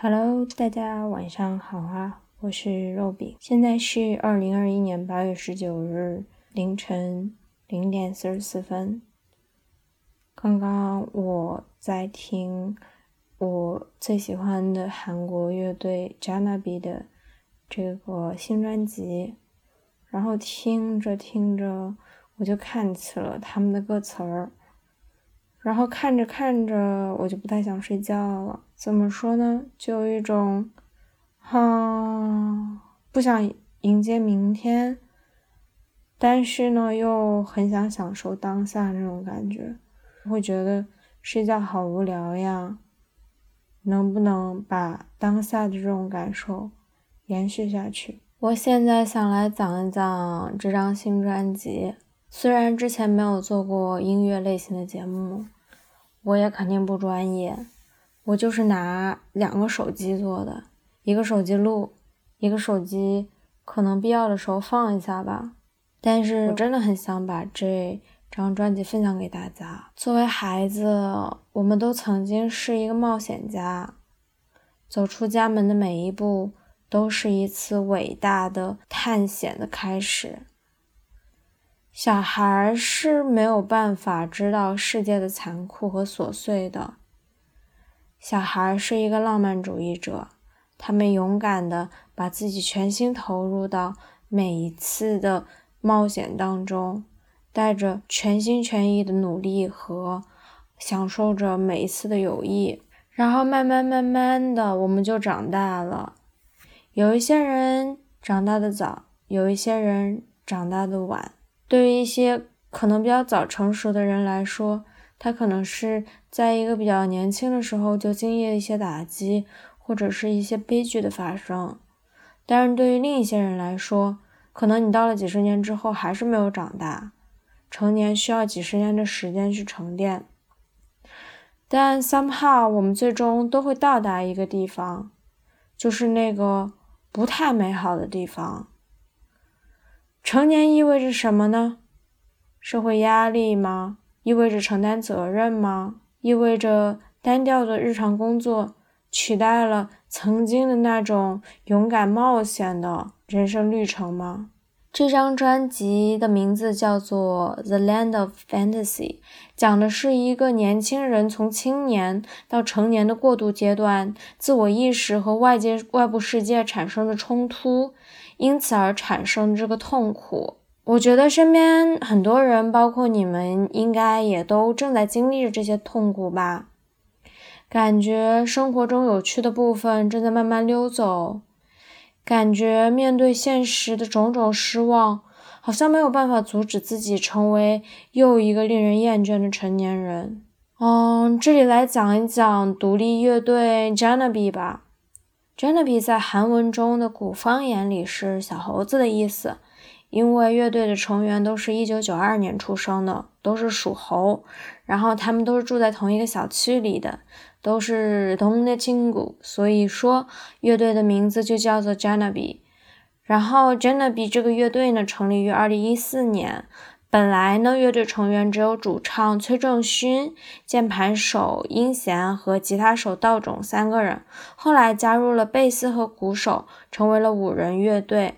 Hello，大家晚上好啊，我是肉饼，现在是二零二一年八月十九日凌晨零点四十四分。刚刚我在听我最喜欢的韩国乐队 JANAB 的这个新专辑，然后听着听着，我就看起了他们的歌词儿。然后看着看着，我就不太想睡觉了。怎么说呢？就有一种，哈，不想迎接明天，但是呢，又很想享受当下那种感觉。会觉得睡觉好无聊呀。能不能把当下的这种感受延续下去？我现在想来讲一讲这张新专辑。虽然之前没有做过音乐类型的节目，我也肯定不专业，我就是拿两个手机做的，一个手机录，一个手机可能必要的时候放一下吧。但是我真的很想把这张专辑分享给大家。作为孩子，我们都曾经是一个冒险家，走出家门的每一步都是一次伟大的探险的开始。小孩是没有办法知道世界的残酷和琐碎的。小孩是一个浪漫主义者，他们勇敢的把自己全心投入到每一次的冒险当中，带着全心全意的努力和享受着每一次的友谊。然后慢慢慢慢的，我们就长大了。有一些人长大的早，有一些人长大的晚。对于一些可能比较早成熟的人来说，他可能是在一个比较年轻的时候就经历了一些打击，或者是一些悲剧的发生。但是对于另一些人来说，可能你到了几十年之后还是没有长大。成年需要几十年的时间去沉淀，但 somehow 我们最终都会到达一个地方，就是那个不太美好的地方。成年意味着什么呢？社会压力吗？意味着承担责任吗？意味着单调的日常工作取代了曾经的那种勇敢冒险的人生旅程吗？这张专辑的名字叫做《The Land of Fantasy》，讲的是一个年轻人从青年到成年的过渡阶段，自我意识和外界外部世界产生的冲突。因此而产生这个痛苦，我觉得身边很多人，包括你们，应该也都正在经历着这些痛苦吧？感觉生活中有趣的部分正在慢慢溜走，感觉面对现实的种种失望，好像没有办法阻止自己成为又一个令人厌倦的成年人。嗯，这里来讲一讲独立乐队 JANAB 吧。Jennabe 在韩文中的古方言里是小猴子的意思因为乐队的成员都是一九九二年出生的都是属猴然后他们都是住在同一个小区里的都是同的亲骨所以说乐队的名字就叫做 Jennabe 然后 Jennabe 这个乐队呢成立于二零一四年本来呢，乐队成员只有主唱崔正勋、键盘手殷贤和吉他手道种三个人。后来加入了贝斯和鼓手，成为了五人乐队。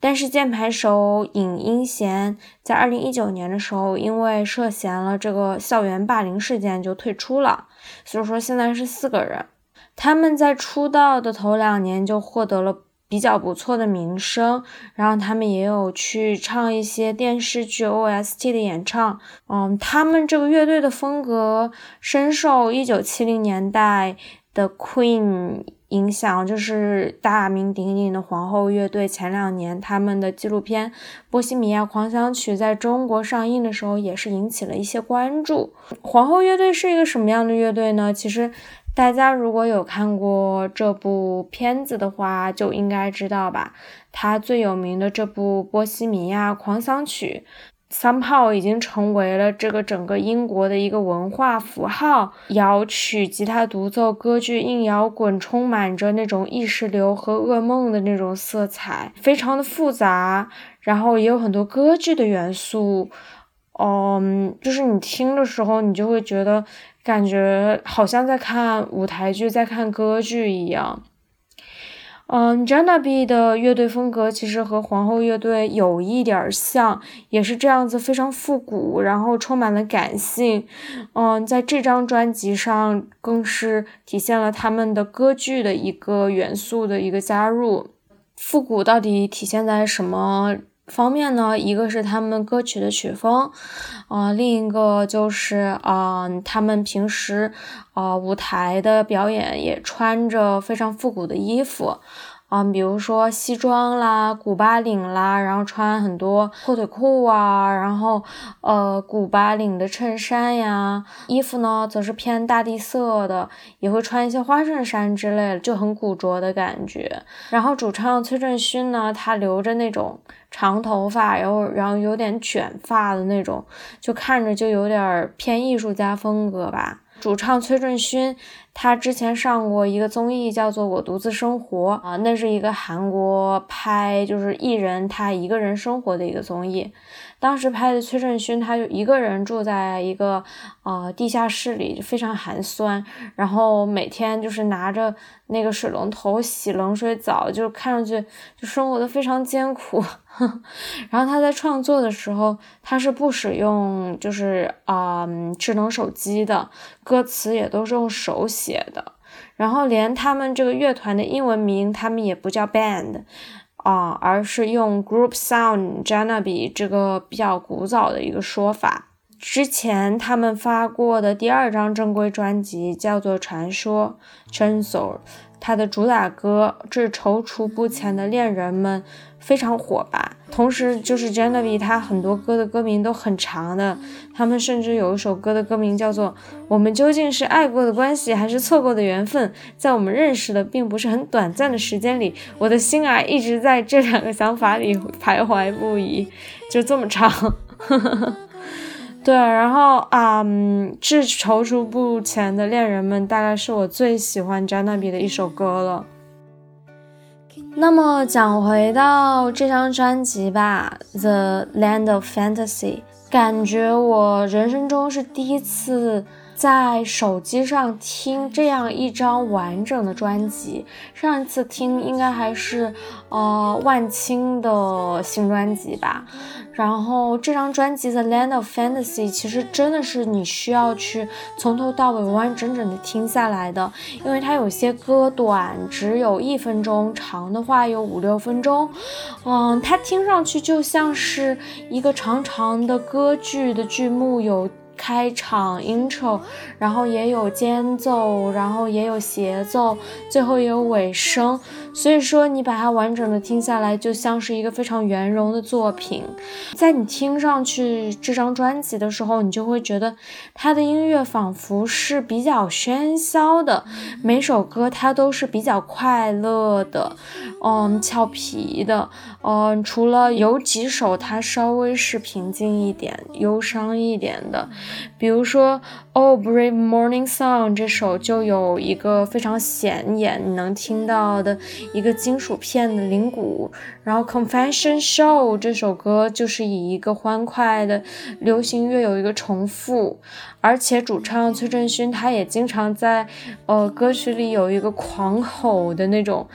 但是键盘手尹殷贤在二零一九年的时候，因为涉嫌了这个校园霸凌事件就退出了。所以说现在是四个人。他们在出道的头两年就获得了。比较不错的名声，然后他们也有去唱一些电视剧 OST 的演唱。嗯，他们这个乐队的风格深受一九七零年代的 Queen 影响，就是大名鼎鼎的皇后乐队。前两年他们的纪录片《波西米亚狂想曲》在中国上映的时候，也是引起了一些关注。皇后乐队是一个什么样的乐队呢？其实。大家如果有看过这部片子的话，就应该知道吧。它最有名的这部《波西米亚狂想曲》，somehow 已经成为了这个整个英国的一个文化符号。摇曲、吉他独奏、歌剧、硬摇滚，充满着那种意识流和噩梦的那种色彩，非常的复杂。然后也有很多歌剧的元素。嗯，就是你听的时候，你就会觉得感觉好像在看舞台剧，在看歌剧一样。嗯 j a n a b 的乐队风格其实和皇后乐队有一点像，也是这样子非常复古，然后充满了感性。嗯，在这张专辑上更是体现了他们的歌剧的一个元素的一个加入。复古到底体现在什么？方面呢，一个是他们歌曲的曲风，啊，另一个就是啊，他们平时啊舞台的表演也穿着非常复古的衣服。嗯，比如说西装啦、古巴领啦，然后穿很多阔腿裤啊，然后呃古巴领的衬衫呀，衣服呢则是偏大地色的，也会穿一些花衬衫之类的，就很古着的感觉。然后主唱崔振勋呢，他留着那种长头发，然后然后有点卷发的那种，就看着就有点偏艺术家风格吧。主唱崔振勋。他之前上过一个综艺，叫做《我独自生活》啊，那是一个韩国拍就是艺人他一个人生活的一个综艺。当时拍的崔振勋，他就一个人住在一个呃地下室里，非常寒酸，然后每天就是拿着那个水龙头洗冷水澡，就看上去就生活的非常艰苦。然后他在创作的时候，他是不使用就是啊智能手机的，歌词也都是用手写的，然后连他们这个乐团的英文名，他们也不叫 band。啊，而是用 group sound Janabi 这个比较古早的一个说法。之前他们发过的第二张正规专辑叫做《传说》，Chainsaw。它的主打歌《致踌躇不前的恋人们》非常火吧，同时就是 Genevieve，他很多歌的歌名都很长的，他们甚至有一首歌的歌名叫做《我们究竟是爱过的关系还是错过的缘分》。在我们认识的并不是很短暂的时间里，我的心啊一直在这两个想法里徘徊不已，就这么长。对，然后啊，致踌躇不前的恋人们大概是我最喜欢 Janabi 的一首歌了。那么讲回到这张专辑吧，《The Land of Fantasy》，感觉我人生中是第一次在手机上听这样一张完整的专辑。上一次听应该还是呃万青的新专辑吧。然后这张专辑的《Land of Fantasy》其实真的是你需要去从头到尾完完整整的听下来的，因为它有些歌短，只有一分钟，长的话有五六分钟。嗯，它听上去就像是一个长长的歌剧的剧目，有。开场 intro，然后也有间奏，然后也有协奏，最后也有尾声。所以说你把它完整的听下来，就像是一个非常圆融的作品。在你听上去这张专辑的时候，你就会觉得它的音乐仿佛是比较喧嚣的，每首歌它都是比较快乐的，嗯，俏皮的，嗯，除了有几首它稍微是平静一点、忧伤一点的。比如说《Oh Brave Morning Song》这首就有一个非常显眼你能听到的一个金属片的铃鼓，然后《Confession Show》这首歌就是以一个欢快的流行乐有一个重复，而且主唱崔振勋他也经常在呃歌曲里有一个狂吼的那种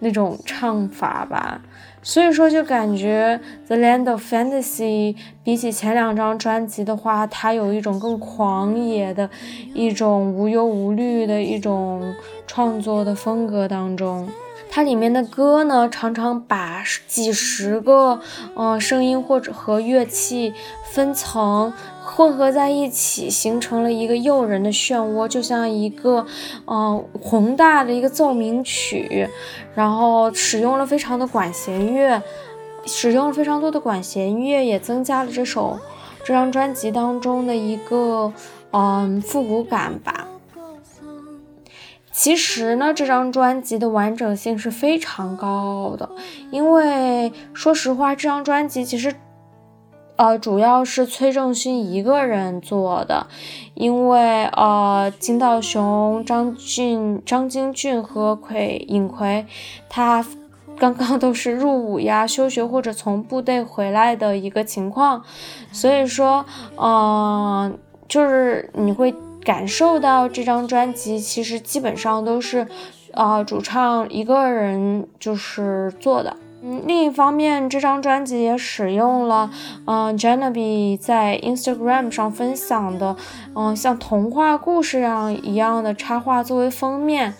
那种唱法吧。所以说，就感觉《The Land of Fantasy》比起前两张专辑的话，它有一种更狂野的一种无忧无虑的一种创作的风格当中。它里面的歌呢，常常把几十个嗯声音或者和乐器分层。混合在一起，形成了一个诱人的漩涡，就像一个，嗯，宏大的一个奏鸣曲，然后使用了非常的管弦乐，使用了非常多的管弦乐，也增加了这首这张专辑当中的一个，嗯，复古感吧。其实呢，这张专辑的完整性是非常高的，因为说实话，这张专辑其实。呃，主要是崔正勋一个人做的，因为呃，金道雄、张俊、张京俊和奎尹奎，他刚刚都是入伍呀、休学或者从部队回来的一个情况，所以说，嗯，就是你会感受到这张专辑其实基本上都是，呃，主唱一个人就是做的。嗯，另一方面，这张专辑也使用了，嗯 j e n n e b e 在 Instagram 上分享的，嗯，像童话故事样一样的插画作为封面。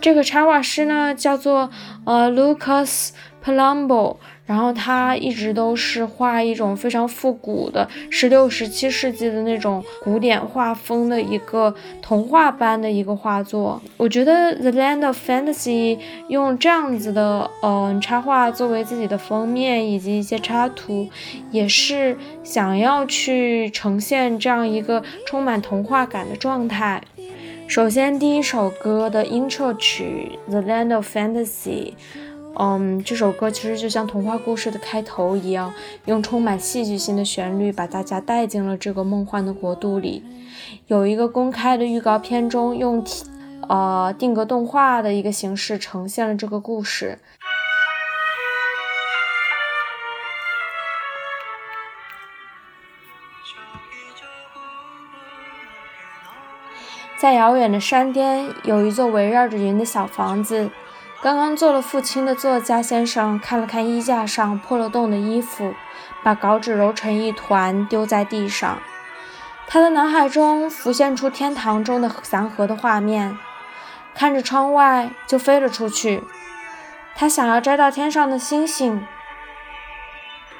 这个插画师呢，叫做呃 Lucas Palumbo。然后他一直都是画一种非常复古的十六、十七世纪的那种古典画风的一个童话般的一个画作。我觉得《The Land of Fantasy》用这样子的嗯插画作为自己的封面以及一些插图，也是想要去呈现这样一个充满童话感的状态。首先，第一首歌的 intro 曲《The Land of Fantasy》。嗯，这首歌其实就像童话故事的开头一样，用充满戏剧性的旋律把大家带进了这个梦幻的国度里。有一个公开的预告片中，用呃定格动画的一个形式呈现了这个故事。在遥远的山巅，有一座围绕着云的小房子。刚刚做了父亲的作家先生看了看衣架上破了洞的衣服，把稿纸揉成一团丢在地上。他的脑海中浮现出天堂中的祥和的画面，看着窗外就飞了出去。他想要摘到天上的星星，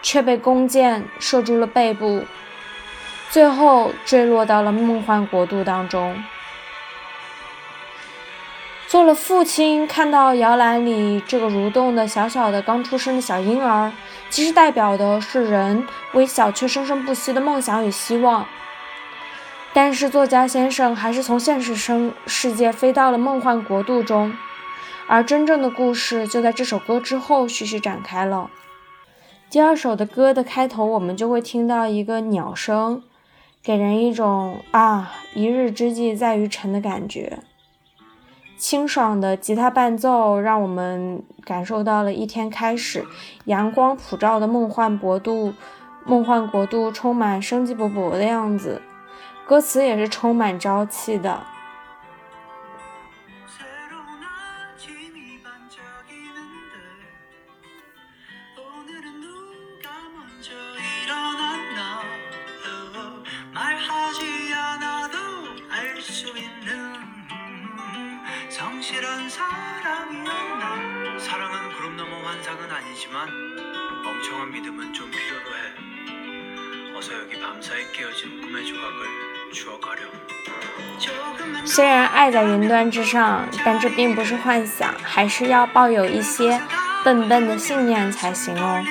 却被弓箭射中了背部，最后坠落到了梦幻国度当中。做了父亲，看到摇篮里这个蠕动的小小的刚出生的小婴儿，其实代表的是人微小却生生不息的梦想与希望。但是作家先生还是从现实生世界飞到了梦幻国度中，而真正的故事就在这首歌之后徐徐展开了。第二首的歌的开头，我们就会听到一个鸟声，给人一种啊，一日之计在于晨的感觉。清爽的吉他伴奏让我们感受到了一天开始，阳光普照的梦幻国度，梦幻国度充满生机勃勃的样子，歌词也是充满朝气的。虽然爱在云端之上，但这并不是幻想，还是要抱有一些笨笨的信念才行哦。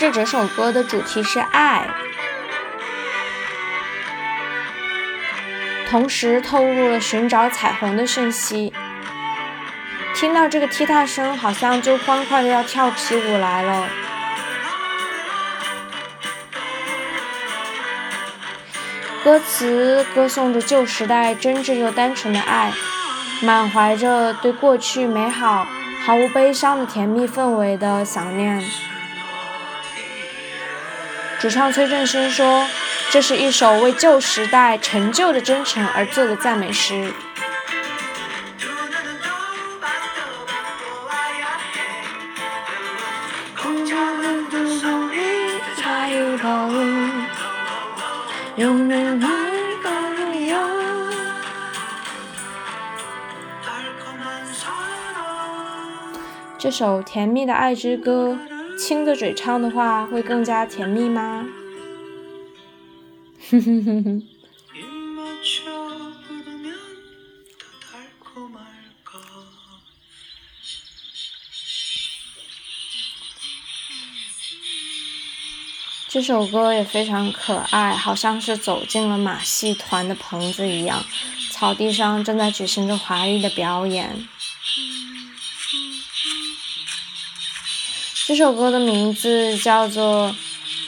这整首歌的主题是爱，同时透露了寻找彩虹的讯息。听到这个踢踏声，好像就欢快的要跳起舞来了。歌词歌颂着旧时代真挚又单纯的爱，满怀着对过去美好、毫无悲伤的甜蜜氛围的想念。主唱崔振勋说：“这是一首为旧时代陈旧的真诚而做的赞美诗。”这首甜蜜的爱之歌。亲着嘴唱的话会更加甜蜜吗？哼哼哼哼。这首歌也非常可爱，好像是走进了马戏团的棚子一样，草地上正在举行着华丽的表演。这首歌的名字叫做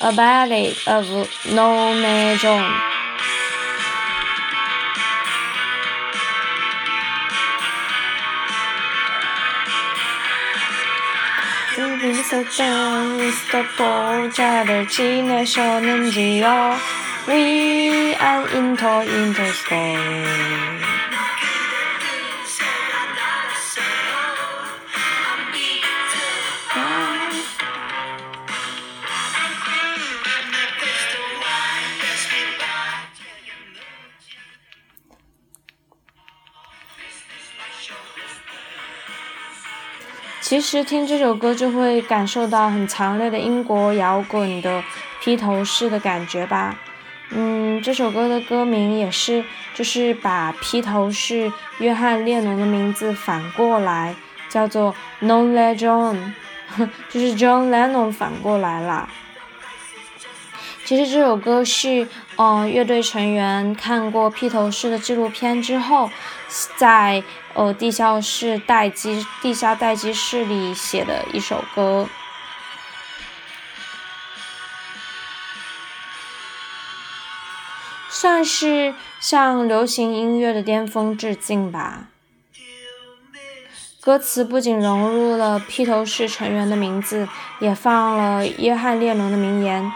《A Ballad of No Man John》。We are into into story. 其实听这首歌就会感受到很强烈的英国摇滚的披头士的感觉吧。嗯，这首歌的歌名也是，就是把披头士约翰列侬的名字反过来，叫做 Non Le John，就是 John Lennon 反过来啦。其实这首歌是，呃，乐队成员看过披头士的纪录片之后，在呃地下室待机地下待机室里写的一首歌，算是向流行音乐的巅峰致敬吧。歌词不仅融入了披头士成员的名字，也放了约翰列侬的名言。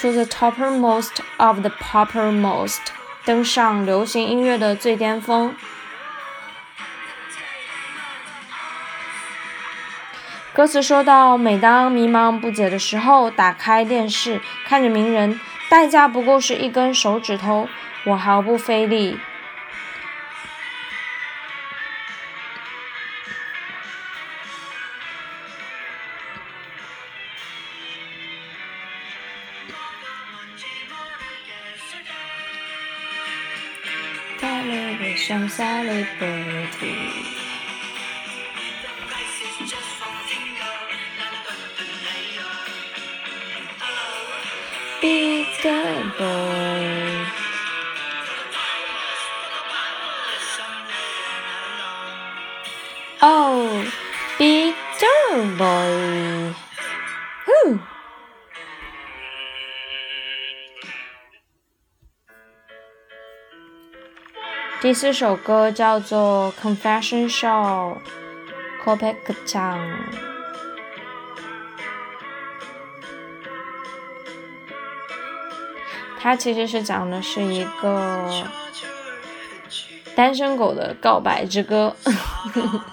To the toppermost of the poppermost，登上流行音乐的最巅峰。歌词说到：每当迷茫不解的时候，打开电视，看着名人，代价不过是一根手指头，我毫不费力。像 celebrity。Big boy。Oh, big boy。第四首歌叫做《Confession Show》，Copacabana。它其实是讲的是一个单身狗的告白之歌。呵呵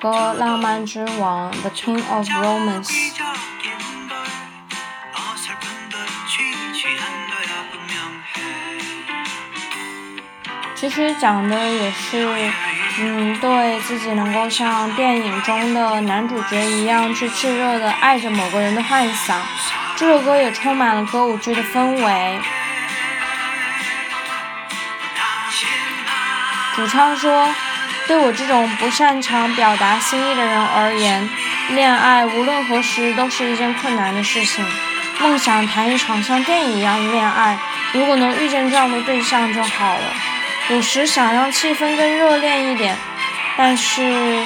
歌《浪漫之王》The King of Romance。其实讲的也是，嗯，对自己能够像电影中的男主角一样去炽热的爱着某个人的幻想。这首歌也充满了歌舞剧的氛围。主唱说：“对我这种不擅长表达心意的人而言，恋爱无论何时都是一件困难的事情。梦想谈一场像电影一样的恋爱，如果能遇见这样的对象就好了。”有时想让气氛更热烈一点，但是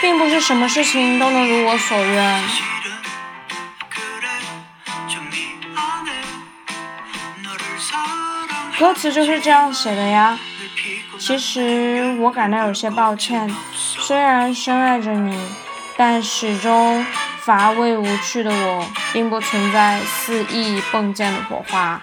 并不是什么事情都能如我所愿。歌词就是这样写的呀。其实我感到有些抱歉，虽然深爱着你，但始终乏味无趣的我，并不存在肆意迸溅的火花。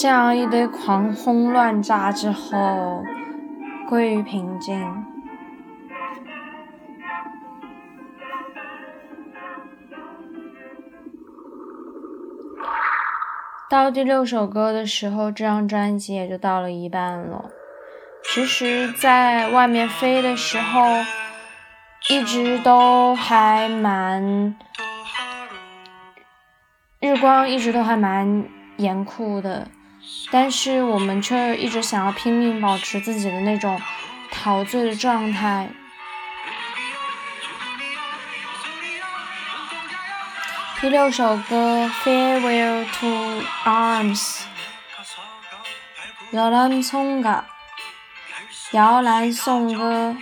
这样一堆狂轰乱炸之后，归于平静。到第六首歌的时候，这张专辑也就到了一半了。其实，在外面飞的时候，一直都还蛮，日光一直都还蛮严酷的。但是我们却一直想要拼命保持自己的那种陶醉的状态。第六首歌《Farewell to Arms》，摇篮颂歌，摇篮颂歌。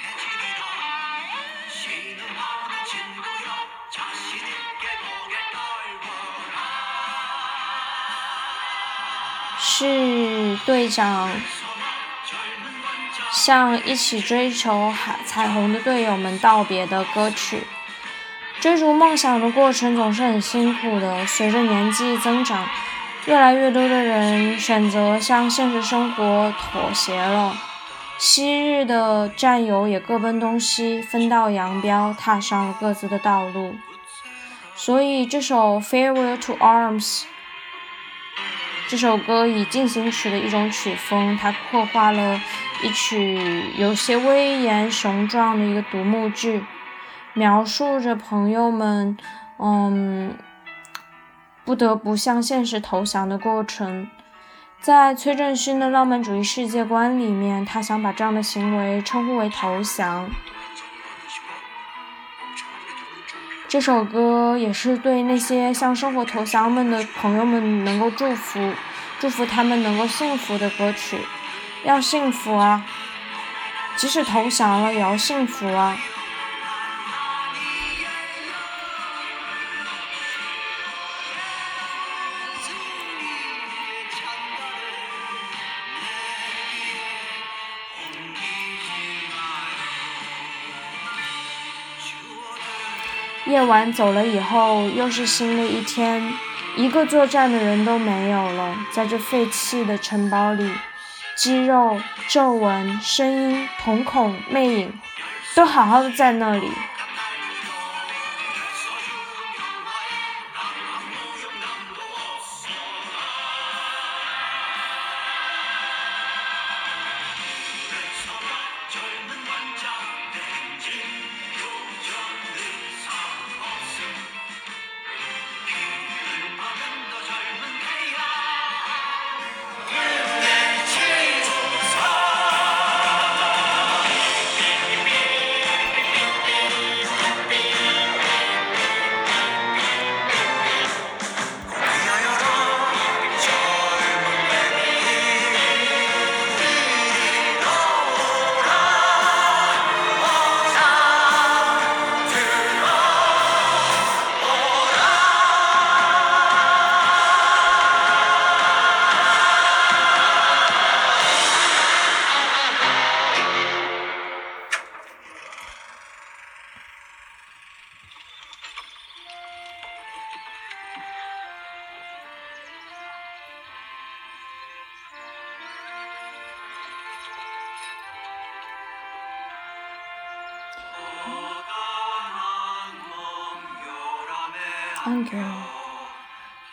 是队长向一起追求海彩虹的队友们道别的歌曲。追逐梦想的过程总是很辛苦的。随着年纪增长，越来越多的人选择向现实生活妥协了。昔日的战友也各奔东西，分道扬镳，踏上了各自的道路。所以这首《Farewell to Arms》。这首歌以进行曲的一种曲风，它刻画了一曲有些威严雄壮的一个独幕剧。描述着朋友们，嗯，不得不向现实投降的过程。在崔振勋的浪漫主义世界观里面，他想把这样的行为称呼为投降。这首歌也是对那些向生活投降们的朋友们能够祝福，祝福他们能够幸福的歌曲。要幸福啊！即使投降了，也要幸福啊！夜晚走了以后，又是新的一天，一个作战的人都没有了，在这废弃的城堡里。肌肉、皱纹、声音、瞳孔、魅影，都好好的在那里。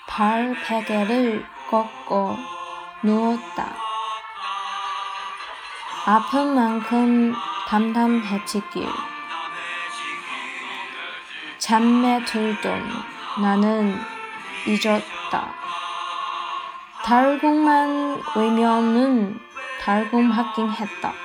발 베개를 걷고 누웠다. 아픈 만큼 담담해지길. 잠에 들던 나는 잊었다. 달콤한 외면은 달콤하긴 했다.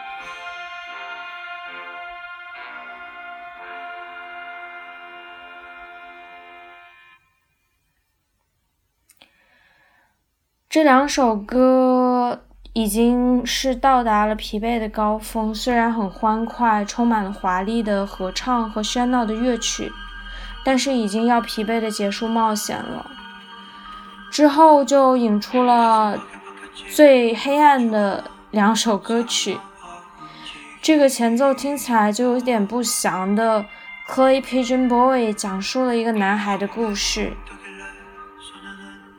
这两首歌已经是到达了疲惫的高峰，虽然很欢快，充满了华丽的合唱和喧闹的乐曲，但是已经要疲惫的结束冒险了。之后就引出了最黑暗的两首歌曲。这个前奏听起来就有点不祥的《Clay Pigeon Boy》讲述了一个男孩的故事。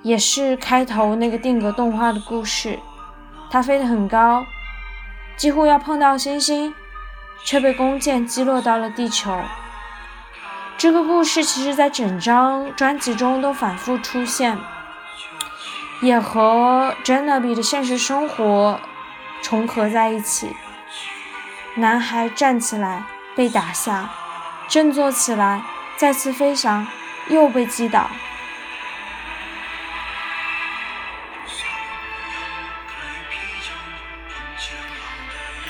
也是开头那个定格动画的故事，它飞得很高，几乎要碰到星星，却被弓箭击落到了地球。这个故事其实在整张专辑中都反复出现，也和 j e n n a b 的现实生活重合在一起。男孩站起来被打下，振作起来再次飞翔，又被击倒。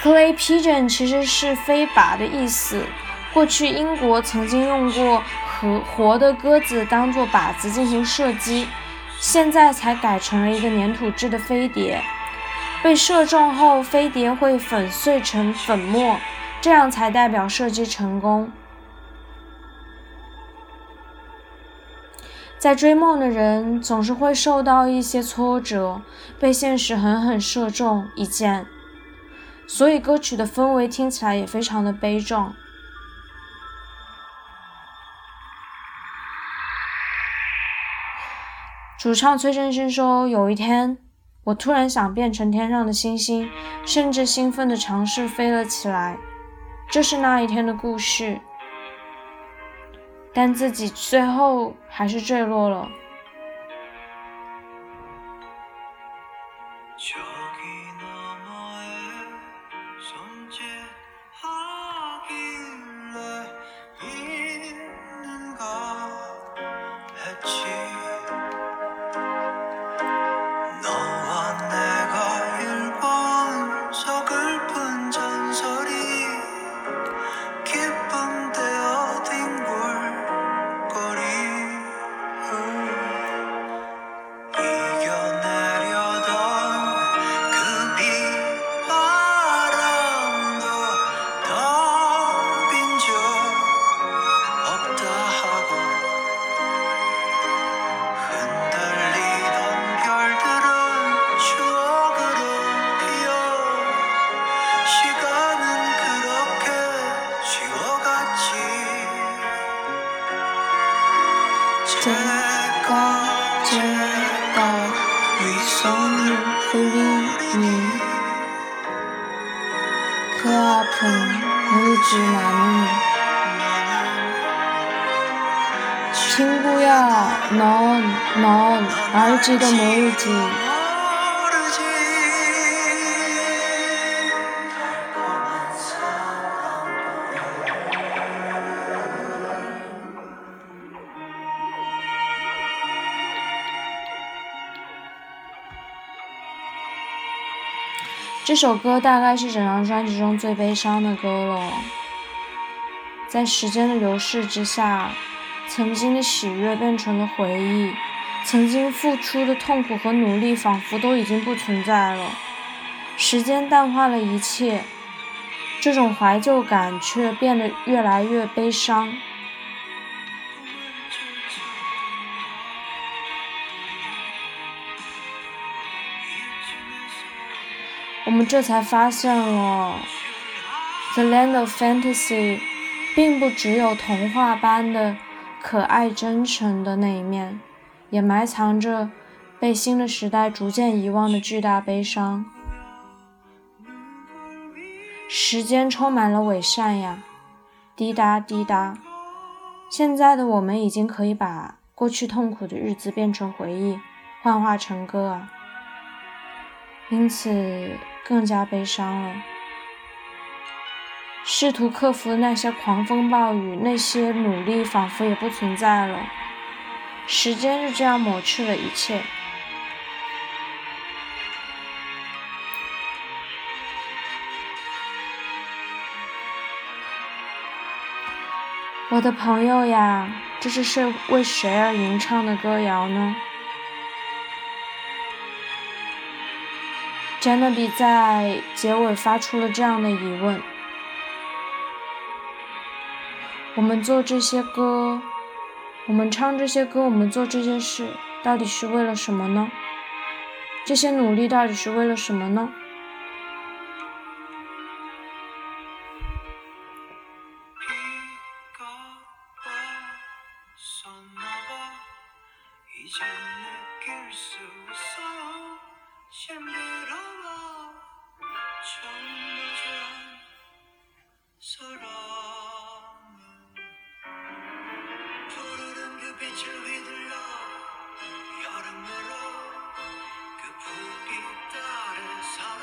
Clay pigeon 其实是飞靶的意思。过去英国曾经用过活活的鸽子当做靶子进行射击，现在才改成了一个粘土制的飞碟。被射中后，飞碟会粉碎成粉末，这样才代表射击成功。在追梦的人总是会受到一些挫折，被现实狠狠射中一箭。所以歌曲的氛围听起来也非常的悲壮。主唱崔振勋说：“有一天，我突然想变成天上的星星，甚至兴奋地尝试飞了起来。这是那一天的故事，但自己最后还是坠落了。” 물진 않음 친구야 넌 넌 알지도 모르지 这首歌大概是整张专辑中最悲伤的歌了。在时间的流逝之下，曾经的喜悦变成了回忆。曾经付出的痛苦和努力，仿佛都已经不存在了。时间淡化了一切，这种怀旧感却变得越来越悲伤。这才发现了，《The Land of Fantasy》并不只有童话般的可爱、真诚的那一面。也埋藏着被新的时代逐渐遗忘的巨大悲伤。时间充满了伪善呀，滴答滴答。现在的我们已经可以把过去痛苦的日子变成回忆，幻化成歌啊，因此更加悲伤了。试图克服那些狂风暴雨，那些努力仿佛也不存在了。时间就这样抹去了一切。我的朋友呀，这是谁为谁而吟唱的歌谣呢 j a n a b 在结尾发出了这样的疑问：我们做这些歌。我们唱这些歌，我们做这些事，到底是为了什么呢？这些努力到底是为了什么呢？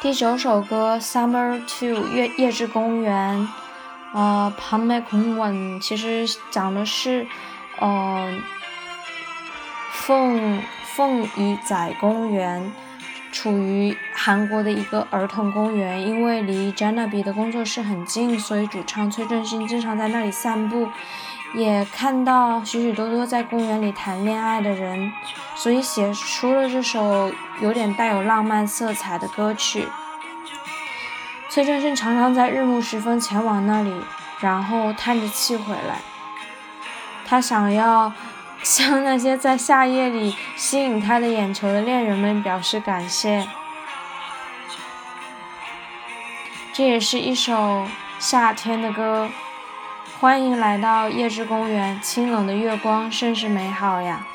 第九首歌《Summer Two》月夜之公园，呃，庞美孔文其实讲的是，呃，凤凤羽仔公园，处于韩国的一个儿童公园，因为离 Janabi 的工作室很近，所以主唱崔正勋经常在那里散步。也看到许许多多在公园里谈恋爱的人，所以写出了这首有点带有浪漫色彩的歌曲。崔振勋常常在日暮时分前往那里，然后叹着气回来。他想要向那些在夏夜里吸引他的眼球的恋人们表示感谢。这也是一首夏天的歌。欢迎来到夜之公园，清冷的月光甚是美好呀。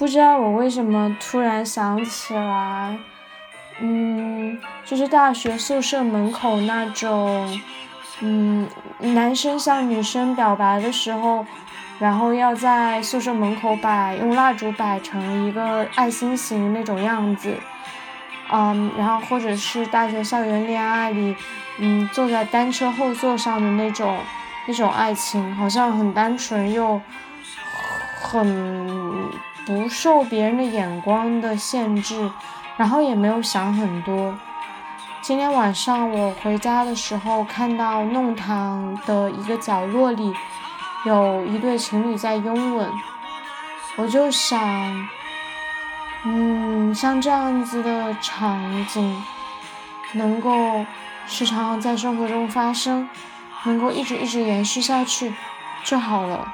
不知道我为什么突然想起来，嗯，就是大学宿舍门口那种，嗯，男生向女生表白的时候，然后要在宿舍门口摆用蜡烛摆成一个爱心形那种样子，嗯，然后或者是大学校园恋爱里，嗯，坐在单车后座上的那种那种爱情，好像很单纯又很。不受别人的眼光的限制，然后也没有想很多。今天晚上我回家的时候，看到弄堂的一个角落里有一对情侣在拥吻，我就想，嗯，像这样子的场景能够时常在生活中发生，能够一直一直延续下去就好了。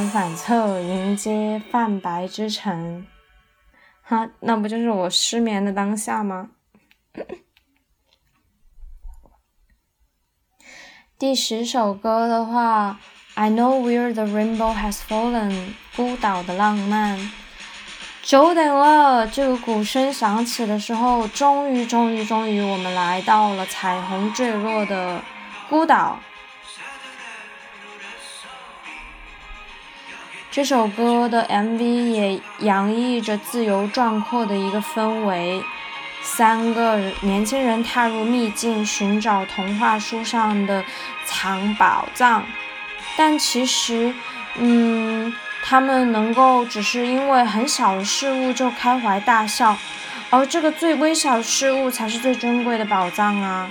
反侧，迎接泛白之晨。哈，那不就是我失眠的当下吗？第十首歌的话，I know where the rainbow has fallen，孤岛的浪漫。久等了，这个鼓声响起的时候，终于，终于，终于，我们来到了彩虹坠落的孤岛。这首歌的 MV 也洋溢着自由壮阔的一个氛围。三个年轻人踏入秘境，寻找童话书上的藏宝藏，但其实，嗯，他们能够只是因为很小的事物就开怀大笑，而这个最微小的事物才是最珍贵的宝藏啊！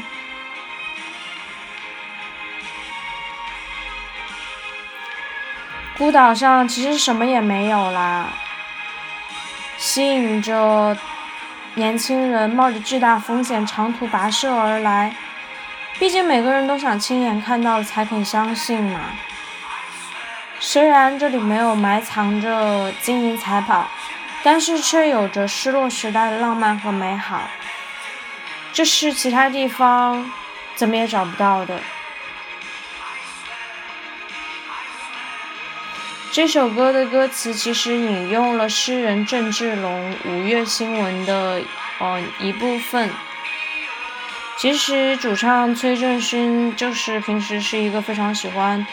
孤岛上其实什么也没有啦，吸引着。年轻人冒着巨大风险长途跋涉而来，毕竟每个人都想亲眼看到才肯相信嘛。虽然这里没有埋藏着金银财宝，但是却有着失落时代的浪漫和美好，这是其他地方怎么也找不到的。这首歌的歌词其实引用了诗人郑志龙《五月新闻》的呃一部分。其实主唱崔振勋就是平时是一个非常喜欢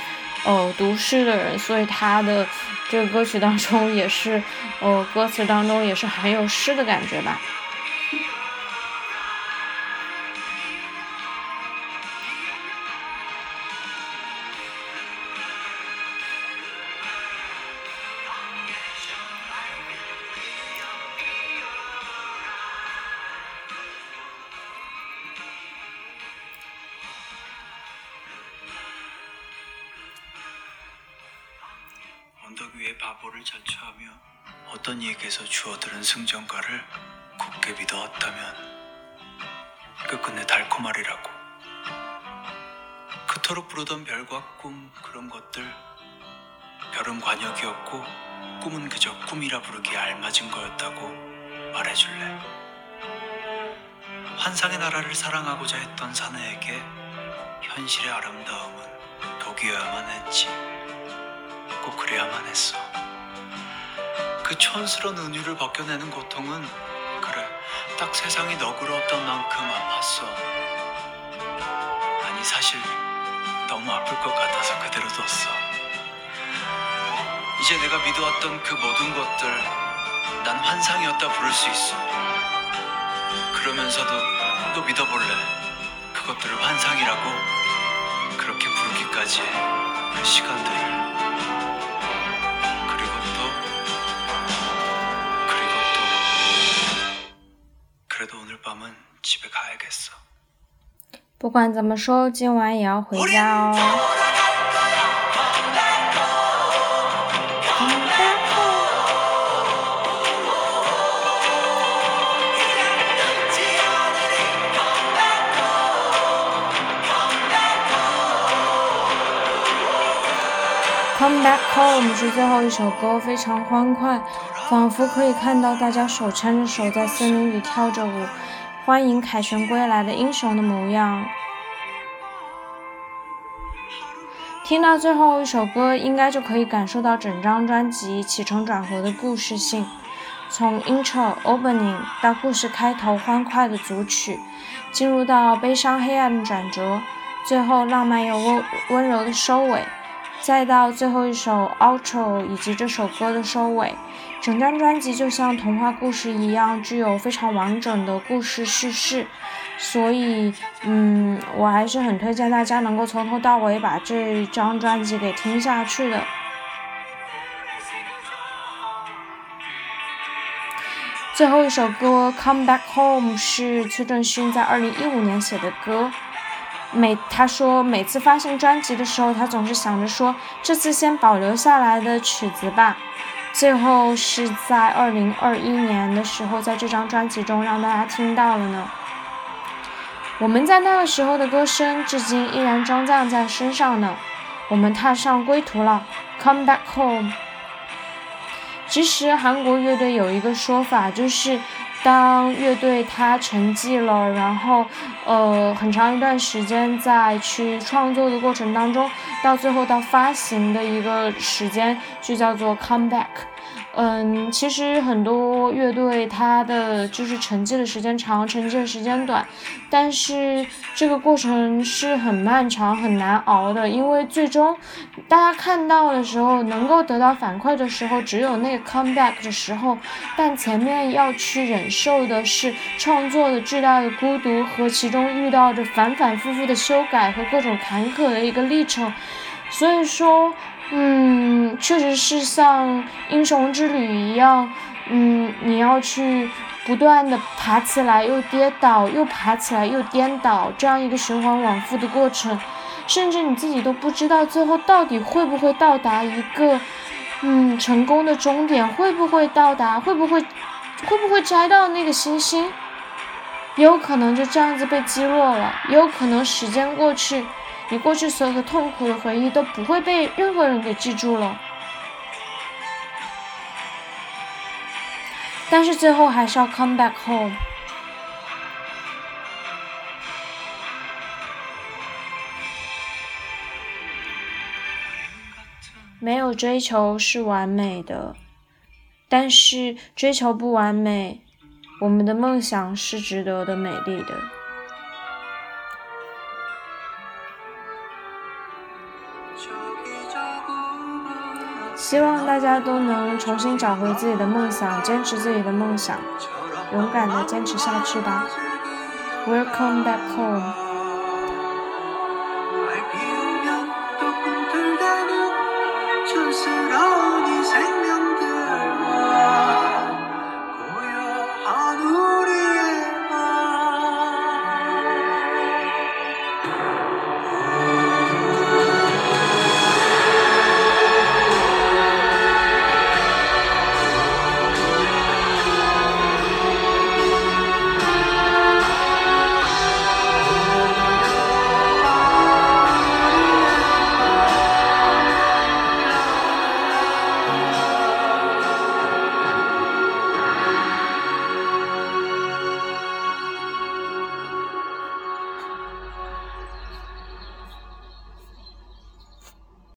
呃读诗的人，所以他的这个歌曲当中也是呃歌词当中也是很有诗的感觉吧。 위에 바보를 자처하며 어떤 이에게서 주어들은 승전가를 굳게 믿어왔다면 끝끝내 달콤하리라고. 그토록 부르던 별과 꿈 그런 것들 별은 관역이었고 꿈은 그저 꿈이라 부르기에 알맞은 거였다고 말해줄래? 환상의 나라를 사랑하고자 했던 사내에게 현실의 아름다움은 독이어야만 했지 꼭 그래야만 했어. 그 촌스러운 은유를 벗겨내는 고통은 그래 딱 세상이 너그러웠던 만큼 아팠어. 아니 사실 너무 아플 것 같아서 그대로 뒀어. 이제 내가 믿어왔던 그 모든 것들 난 환상이었다 부를 수 있어. 그러면서도 또 믿어볼래? 그것들을 환상이라고 그렇게 부르기까지 그 시간들을 不管怎么说，今晚也要回家哦。Come Back Home 是最后一首歌，非常欢快，仿佛可以看到大家手牵着手在森林里跳着舞，欢迎凯旋归来的英雄的模样。听到最后一首歌，应该就可以感受到整张专辑起承转合的故事性，从 Intro Opening 到故事开头欢快的组曲，进入到悲伤黑暗的转折，最后浪漫又温温柔的收尾。再到最后一首 outro 以及这首歌的收尾，整张专辑就像童话故事一样，具有非常完整的故事叙事。所以，嗯，我还是很推荐大家能够从头到尾把这张专辑给听下去的。最后一首歌《Come Back Home》是崔振勋在二零一五年写的歌。每他说每次发行专辑的时候，他总是想着说这次先保留下来的曲子吧。最后是在二零二一年的时候，在这张专辑中让大家听到了呢。我们在那个时候的歌声，至今依然装载在身上呢。我们踏上归途了，Come back home。其实韩国乐队有一个说法，就是。当乐队它沉寂了，然后呃很长一段时间在去创作的过程当中，到最后到发行的一个时间就叫做 comeback。嗯，其实很多乐队它的就是沉寂的时间长，沉寂的时间短，但是这个过程是很漫长、很难熬的，因为最终大家看到的时候，能够得到反馈的时候，只有那个 comeback 的时候，但前面要去忍受的是创作的巨大的孤独和其中遇到的反反复复的修改和各种坎坷的一个历程，所以说。嗯，确实是像英雄之旅一样，嗯，你要去不断的爬起来，又跌倒，又爬起来，又颠倒，这样一个循环往复的过程，甚至你自己都不知道最后到底会不会到达一个，嗯，成功的终点，会不会到达，会不会，会不会摘到那个星星，也有可能就这样子被击落了，也有可能时间过去。你过去所有的痛苦的回忆都不会被任何人给记住了，但是最后还是要 come back home。没有追求是完美的，但是追求不完美，我们的梦想是值得的、美丽的。希望大家都能重新找回自己的梦想，坚持自己的梦想，勇敢的坚持下去吧。Welcome back home。